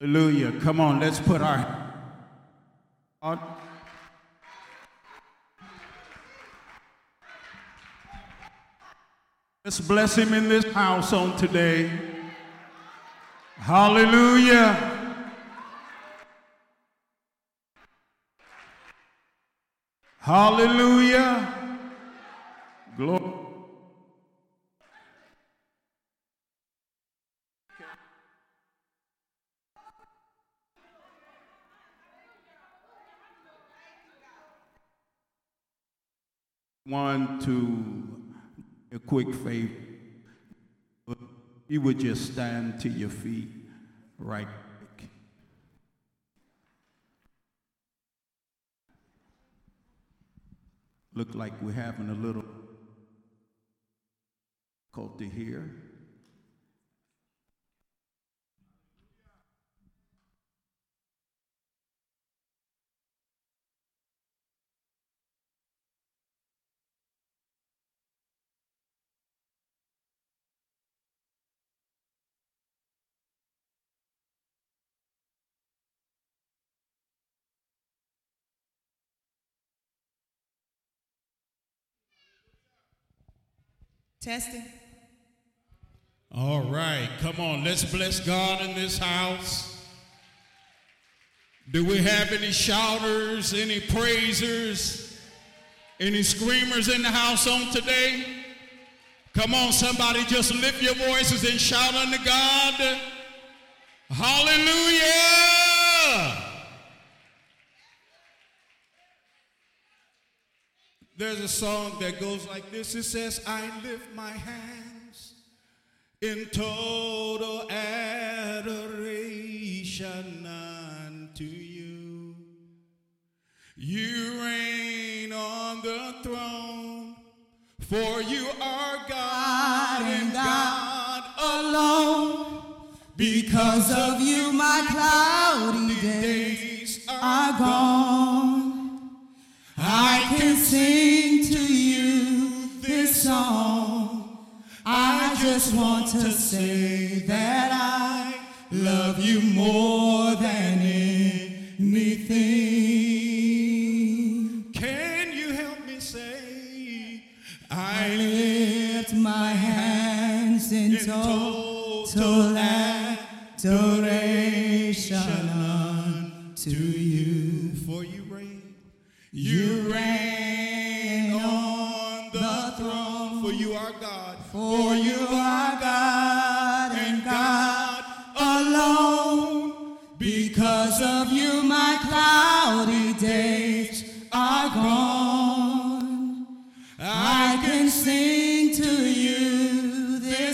Hallelujah. Come on, let's put our on. Let's bless him in this house on today. Hallelujah. Hallelujah. Glory. One to a quick favor. You would just stand to your feet right. Look like we're having a little difficulty here. Testing. All right, come on, let's bless God in this house. Do we have any shouters, any praisers, any screamers in the house on today? Come on, somebody, just lift your voices and shout unto God. Hallelujah! There's a song that goes like this it says, I lift my hands in total adoration unto you. You reign on the throne, for you are God and God alone. Because of you, my cloudy days are gone. Just want to say that I love you more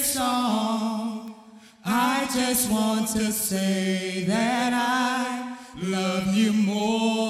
song. I just want to say that I love you more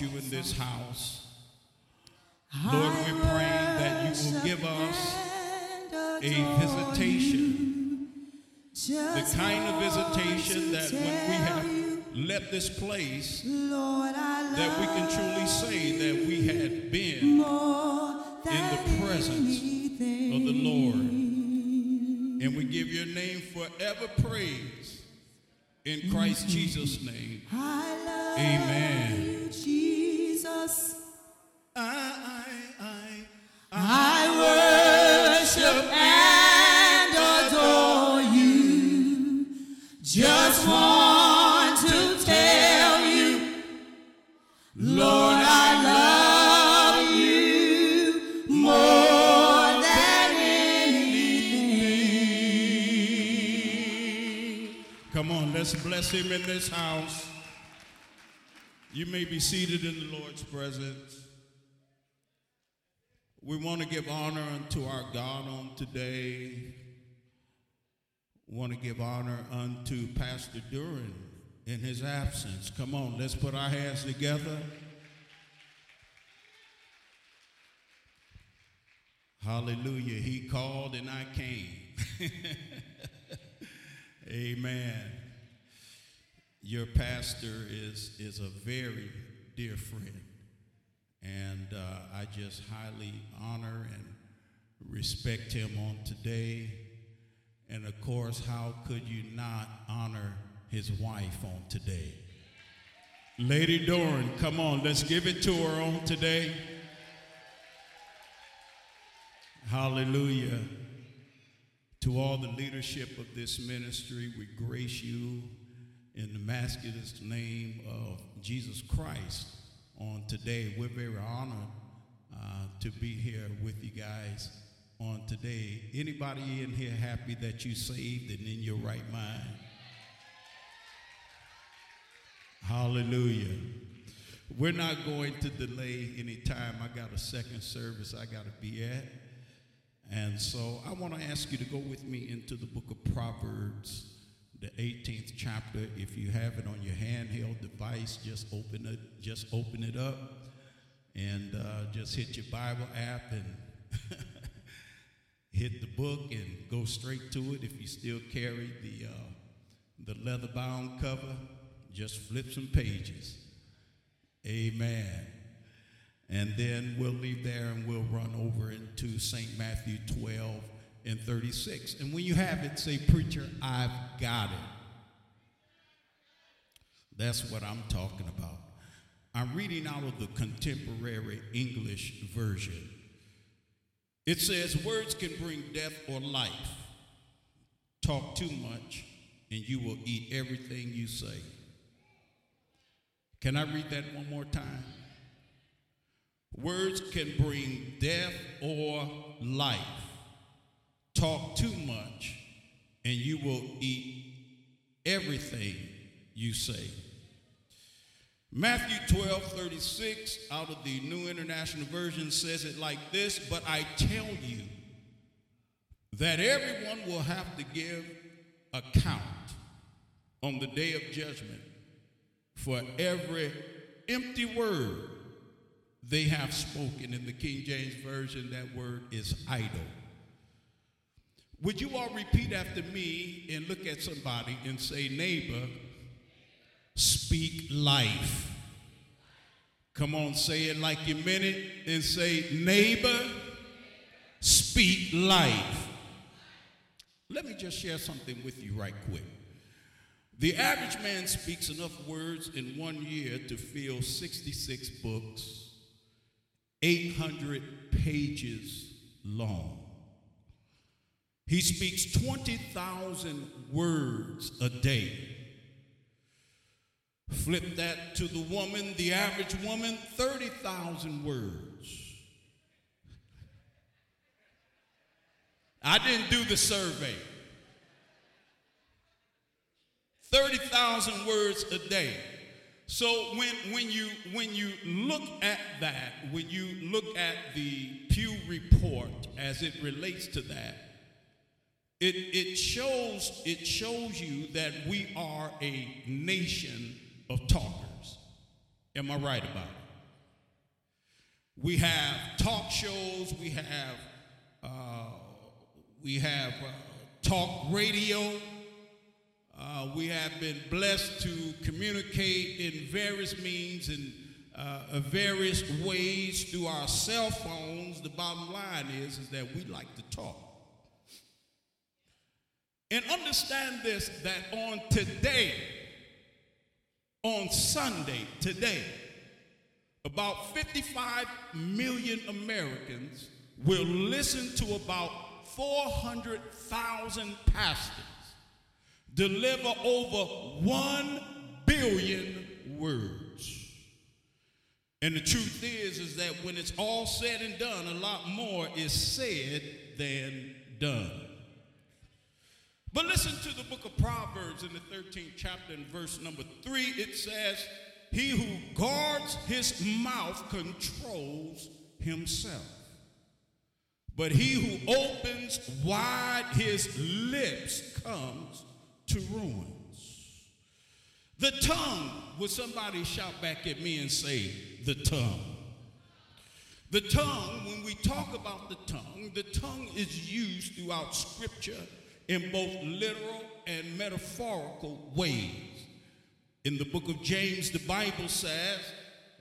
you in this house. Lord, we pray that you will give us a visitation, the kind of visitation that when we have left this place, that we can truly say that we had been in the presence of the Lord. And we give your name forever praise In Christ Jesus' name. I love Amen. you, Jesus. Bless him in this house. You may be seated in the Lord's presence. We want to give honor unto our God on today. We want to give honor unto Pastor Duran in his absence. Come on, let's put our hands together. Hallelujah. He called and I came. Amen. Your pastor is, is a very dear friend. And uh, I just highly honor and respect him on today. And of course, how could you not honor his wife on today? Lady Doran, come on, let's give it to her on today. Hallelujah. To all the leadership of this ministry, we grace you in the masculine name of Jesus Christ on today. We're very honored uh, to be here with you guys on today. Anybody in here happy that you saved and in your right mind? Hallelujah. We're not going to delay any time. I got a second service I got to be at. And so I want to ask you to go with me into the book of Proverbs, the 18th chapter. If you have it on your handheld device, just open it, just open it up and uh, just hit your Bible app and hit the book and go straight to it. If you still carry the, uh, the leather bound cover, just flip some pages. Amen. And then we'll leave there and we'll run over into St. Matthew 12 and 36. And when you have it, say, Preacher, I've got it. That's what I'm talking about. I'm reading out of the contemporary English version. It says, Words can bring death or life. Talk too much, and you will eat everything you say. Can I read that one more time? Words can bring death or life. Talk too much, and you will eat everything you say. Matthew 12, 36 out of the New International Version says it like this But I tell you that everyone will have to give account on the day of judgment for every empty word they have spoken. In the King James Version, that word is idle. Would you all repeat after me and look at somebody and say, neighbor, speak life? Come on, say it like you meant it and say, neighbor, speak life. Let me just share something with you right quick. The average man speaks enough words in one year to fill 66 books, 800 pages long. He speaks 20,000 words a day. Flip that to the woman, the average woman, 30,000 words. I didn't do the survey. 30,000 words a day. So when, when, you, when you look at that, when you look at the Pew report as it relates to that, it, it, shows, it shows you that we are a nation of talkers. Am I right about it? We have talk shows, we have, uh, we have uh, talk radio, uh, we have been blessed to communicate in various means and uh, various ways through our cell phones. The bottom line is, is that we like to talk. And understand this that on today, on Sunday, today, about 55 million Americans will listen to about 400,000 pastors deliver over 1 billion words. And the truth is is that when it's all said and done, a lot more is said than done. But listen to the book of Proverbs in the 13th chapter and verse number 3 it says, "He who guards his mouth controls himself." But he who opens wide his lips comes to ruins. The tongue, would somebody shout back at me and say, the tongue? The tongue, when we talk about the tongue, the tongue is used throughout Scripture in both literal and metaphorical ways. In the book of James, the Bible says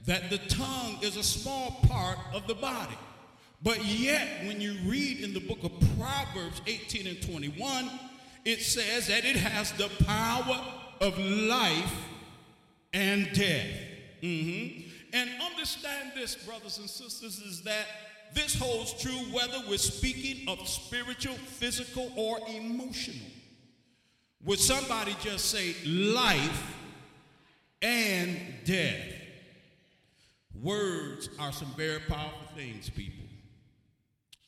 that the tongue is a small part of the body. But yet, when you read in the book of Proverbs 18 and 21, it says that it has the power of life and death. Mm-hmm. And understand this, brothers and sisters, is that this holds true whether we're speaking of spiritual, physical, or emotional. Would somebody just say life and death? Words are some very powerful things, people.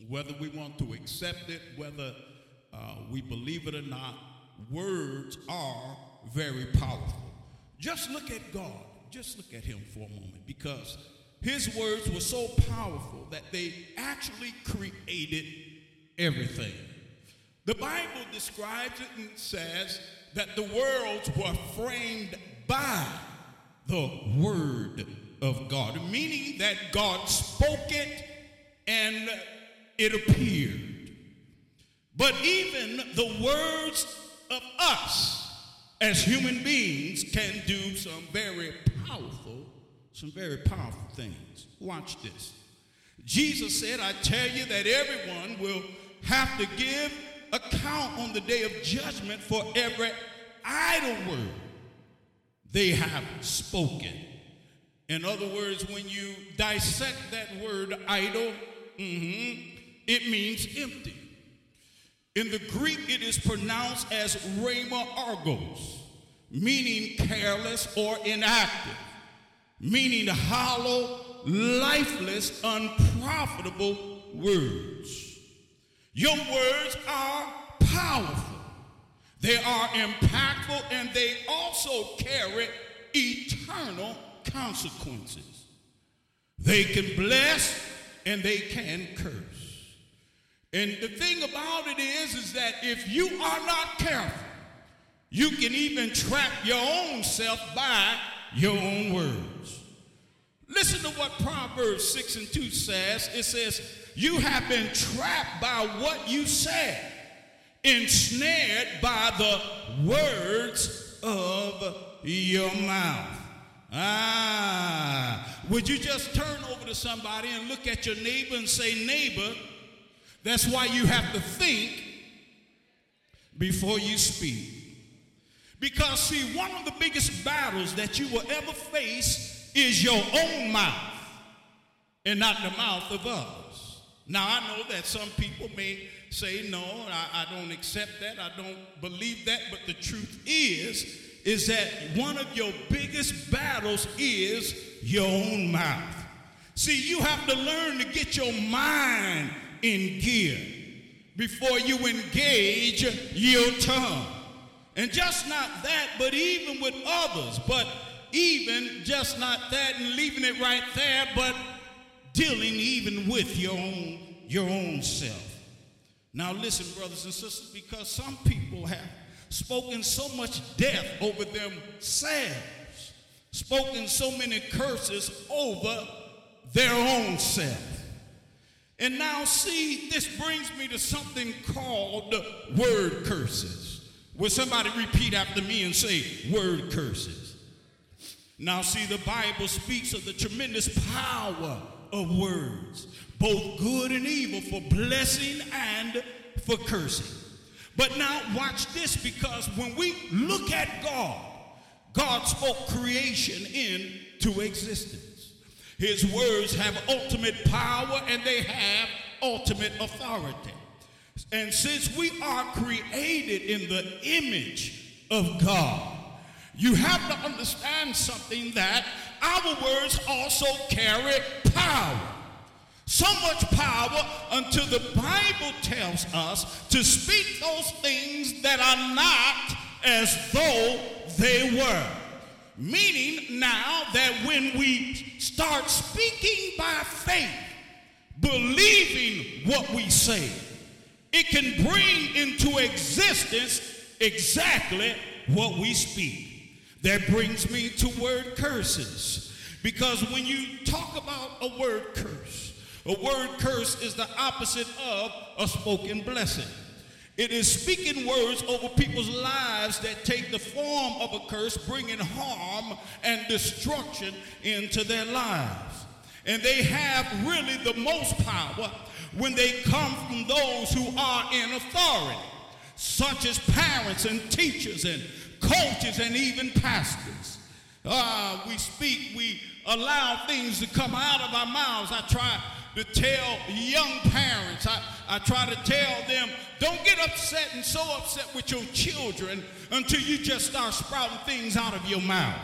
Whether we want to accept it, whether uh, we believe it or not, words are very powerful. Just look at God. Just look at Him for a moment because His words were so powerful that they actually created everything. The Bible describes it and says that the worlds were framed by the Word of God, meaning that God spoke it and it appeared. But even the words of us as human beings can do some very powerful, some very powerful things. Watch this. Jesus said, I tell you that everyone will have to give account on the day of judgment for every idle word they have spoken. In other words, when you dissect that word idle, mm-hmm, it means empty. In the Greek, it is pronounced as rhema argos, meaning careless or inactive, meaning hollow, lifeless, unprofitable words. Your words are powerful, they are impactful, and they also carry eternal consequences. They can bless and they can curse. And the thing about it is, is that if you are not careful, you can even trap your own self by your own words. Listen to what Proverbs 6 and 2 says. It says, You have been trapped by what you said, ensnared by the words of your mouth. Ah, would you just turn over to somebody and look at your neighbor and say, Neighbor, that's why you have to think before you speak. Because, see, one of the biggest battles that you will ever face is your own mouth and not the mouth of others. Now, I know that some people may say, no, I, I don't accept that, I don't believe that, but the truth is, is that one of your biggest battles is your own mouth. See, you have to learn to get your mind in gear before you engage your tongue. And just not that, but even with others, but even just not that and leaving it right there, but dealing even with your own your own self. Now listen, brothers and sisters, because some people have spoken so much death over themselves, spoken so many curses over their own self. And now, see, this brings me to something called word curses. Will somebody repeat after me and say, word curses? Now, see, the Bible speaks of the tremendous power of words, both good and evil, for blessing and for cursing. But now watch this because when we look at God, God spoke creation into existence. His words have ultimate power and they have ultimate authority. And since we are created in the image of God, you have to understand something that our words also carry power. So much power until the Bible tells us to speak those things that are not as though they were. Meaning now that when we start speaking by faith, believing what we say, it can bring into existence exactly what we speak. That brings me to word curses. Because when you talk about a word curse, a word curse is the opposite of a spoken blessing. It is speaking words over people's lives that take the form of a curse, bringing harm and destruction into their lives. And they have really the most power when they come from those who are in authority, such as parents and teachers and coaches and even pastors. Uh, we speak, we allow things to come out of our mouths. I try to tell young parents, I, I try to tell them, don't get upset and so upset with your children until you just start sprouting things out of your mouth.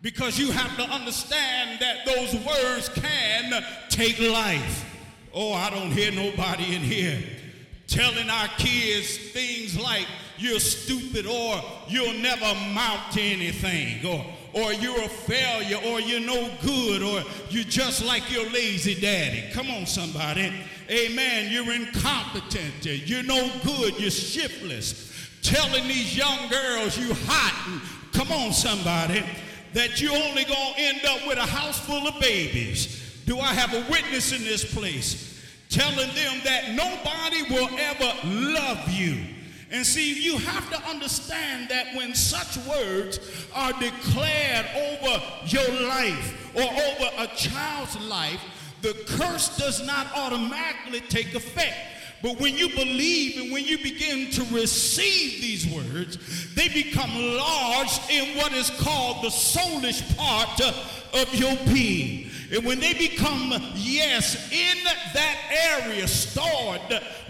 Because you have to understand that those words can take life. Oh, I don't hear nobody in here telling our kids things like, you're stupid or you'll never amount to anything or or you're a failure or you're no good or you're just like your lazy daddy. Come on, somebody. Amen. You're incompetent. You're no good. You're shiftless. Telling these young girls you hot. Come on, somebody. That you're only going to end up with a house full of babies. Do I have a witness in this place? Telling them that nobody will ever love you and see, you have to understand that when such words are declared over your life or over a child's life, the curse does not automatically take effect. But when you believe and when you begin to receive these words, they become lodged in what is called the soulish part of your being. And when they become, yes, in that area, stored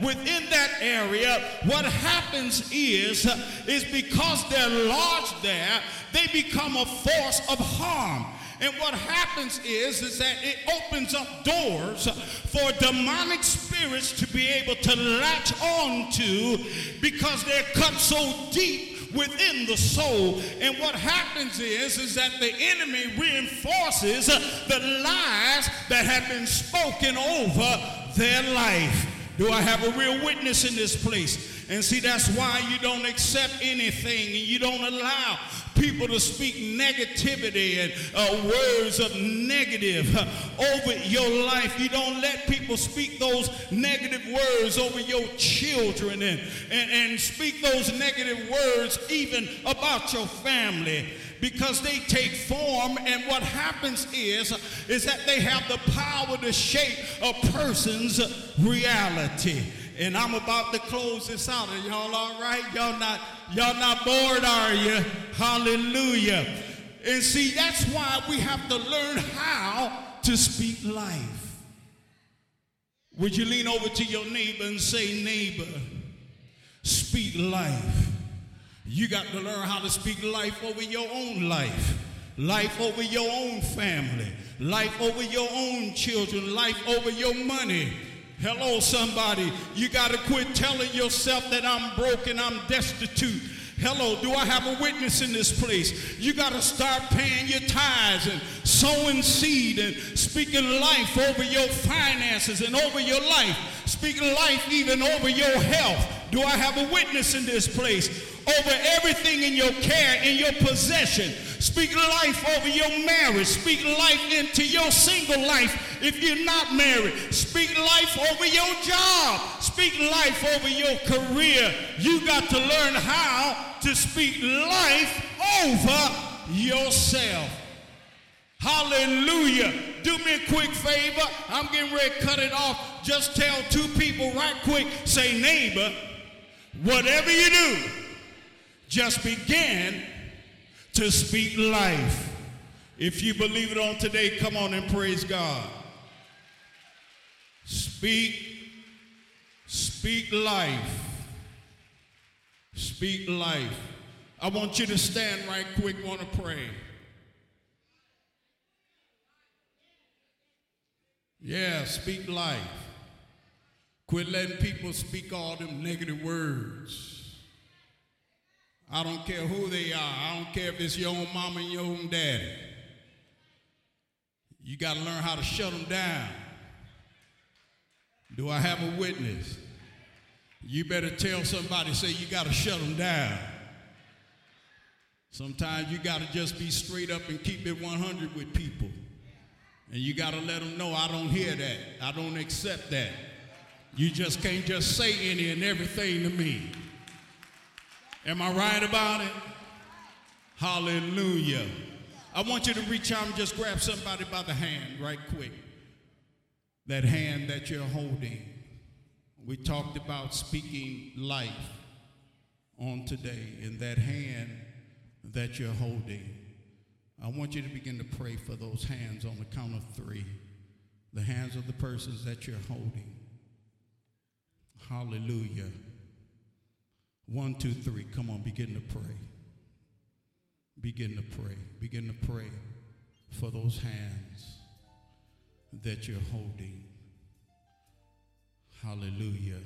within that area, what happens is, is because they're lodged there, they become a force of harm. And what happens is, is that it opens up doors for demonic spirits to be able to latch on to because they're cut so deep within the soul. And what happens is, is that the enemy reinforces the lies that have been spoken over their life. Do I have a real witness in this place? And see, that's why you don't accept anything and you don't allow people to speak negativity and uh, words of negative over your life. You don't let people speak those negative words over your children and, and, and speak those negative words even about your family because they take form and what happens is is that they have the power to shape a person's reality and I'm about to close this out. Are y'all all right? Y'all not, y'all not bored, are you? Hallelujah. And see, that's why we have to learn how to speak life. Would you lean over to your neighbor and say, neighbor, speak life. You got to learn how to speak life over your own life, life over your own family, life over your own children, life over your money Hello, somebody. You got to quit telling yourself that I'm broken, I'm destitute. Hello, do I have a witness in this place? You got to start paying your tithes and sowing seed and speaking life over your finances and over your life. Speaking life even over your health. Do I have a witness in this place? Over everything in your care, in your possession. Speak life over your marriage. Speak life into your single life if you're not married. Speak life over your job. Speak life over your career. You got to learn how to speak life over yourself. Hallelujah. Do me a quick favor. I'm getting ready to cut it off. Just tell two people right quick. Say, neighbor, Whatever you do, just begin to speak life. If you believe it on today, come on and praise God. Speak, speak life. Speak life. I want you to stand right quick, want to pray. Yeah, speak life. Quit letting people speak all them negative words. I don't care who they are. I don't care if it's your own mama and your own daddy. You got to learn how to shut them down. Do I have a witness? You better tell somebody, say you got to shut them down. Sometimes you got to just be straight up and keep it 100 with people. And you got to let them know I don't hear that. I don't accept that. You just can't just say any and everything to me. Am I right about it? Hallelujah. I want you to reach out and just grab somebody by the hand right quick. That hand that you're holding. We talked about speaking life on today, in that hand that you're holding. I want you to begin to pray for those hands on the count of three. The hands of the persons that you're holding. Hallelujah. One, two, three. Come on, begin to pray. Begin to pray. Begin to pray for those hands that you're holding. Hallelujah.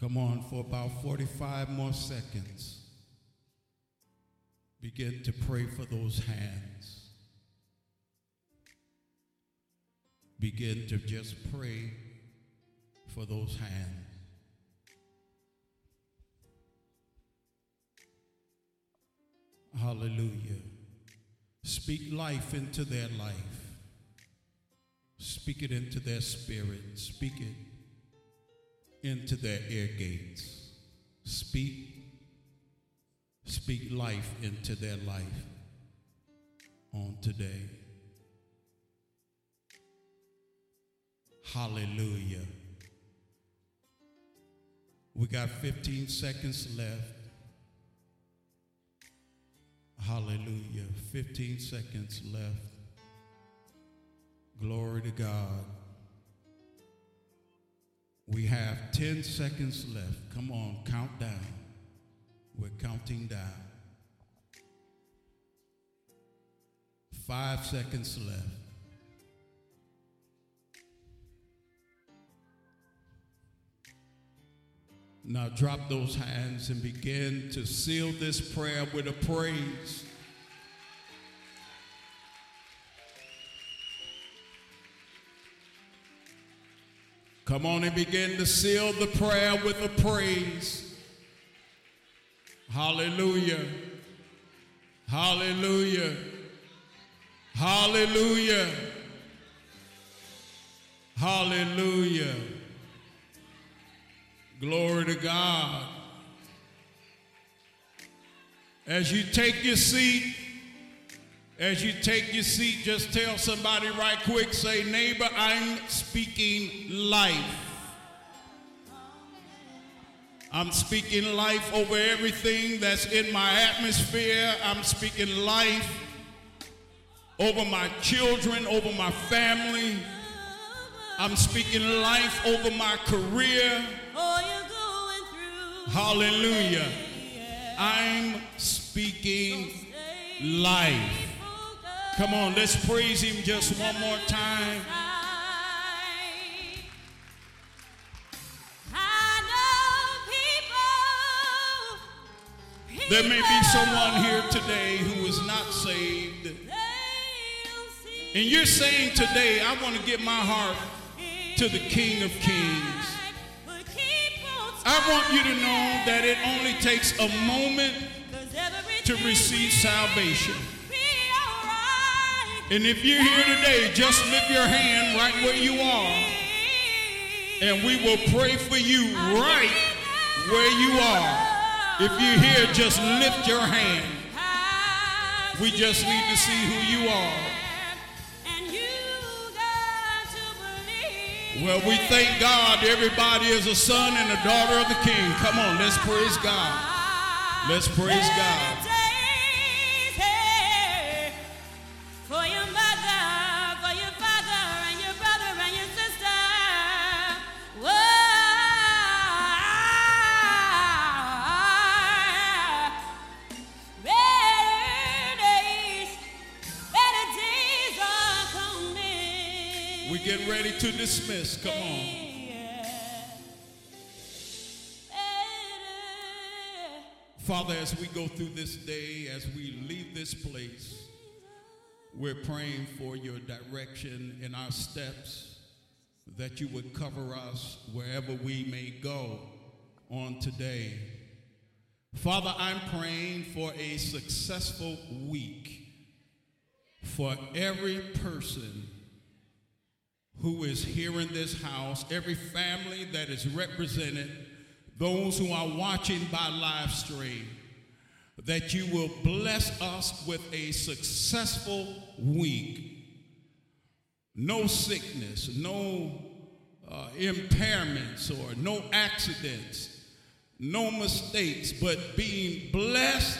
Come on, for about 45 more seconds. Begin to pray for those hands. Begin to just pray for those hands. Hallelujah. Speak life into their life. Speak it into their spirit. Speak it into their ear gates. Speak speak life into their life on today. Hallelujah. We got 15 seconds left. Hallelujah. 15 seconds left. Glory to God. We have 10 seconds left. Come on, count down. We're counting down. Five seconds left. Now drop those hands and begin to seal this prayer with a praise. Come on and begin to seal the prayer with a praise. Hallelujah. Hallelujah. Hallelujah. Hallelujah. Glory to God. As you take your seat, as you take your seat, just tell somebody right quick, say, neighbor, I'm speaking life. I'm speaking life over everything that's in my atmosphere. I'm speaking life over my children, over my family. I'm speaking life over my career. Hallelujah. I'm speaking life. Come on, let's praise him just one more time. There may be someone here today who is not saved. And you're saying today, I want to give my heart to the King of Kings. I want you to know that it only takes a moment to receive salvation. And if you're here today, just lift your hand right where you are. And we will pray for you right Where you are. If you're here, just lift your hand. We just need to see who you are. Well, we thank God everybody is a son and a daughter of the King. Come on, let's praise God. Let's praise God. Father, as we go through this day, as we leave this place, we're praying for your direction in our steps, that you would cover us wherever we may go on today. Father, I'm praying for a successful week for every person who is here in this house, every family that is represented, those who are watching by live stream, that you will bless us with a successful week. No sickness, no uh, impairments, or no accidents, no mistakes, but being blessed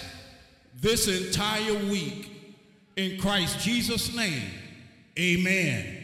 this entire week in Christ Jesus' name. Amen.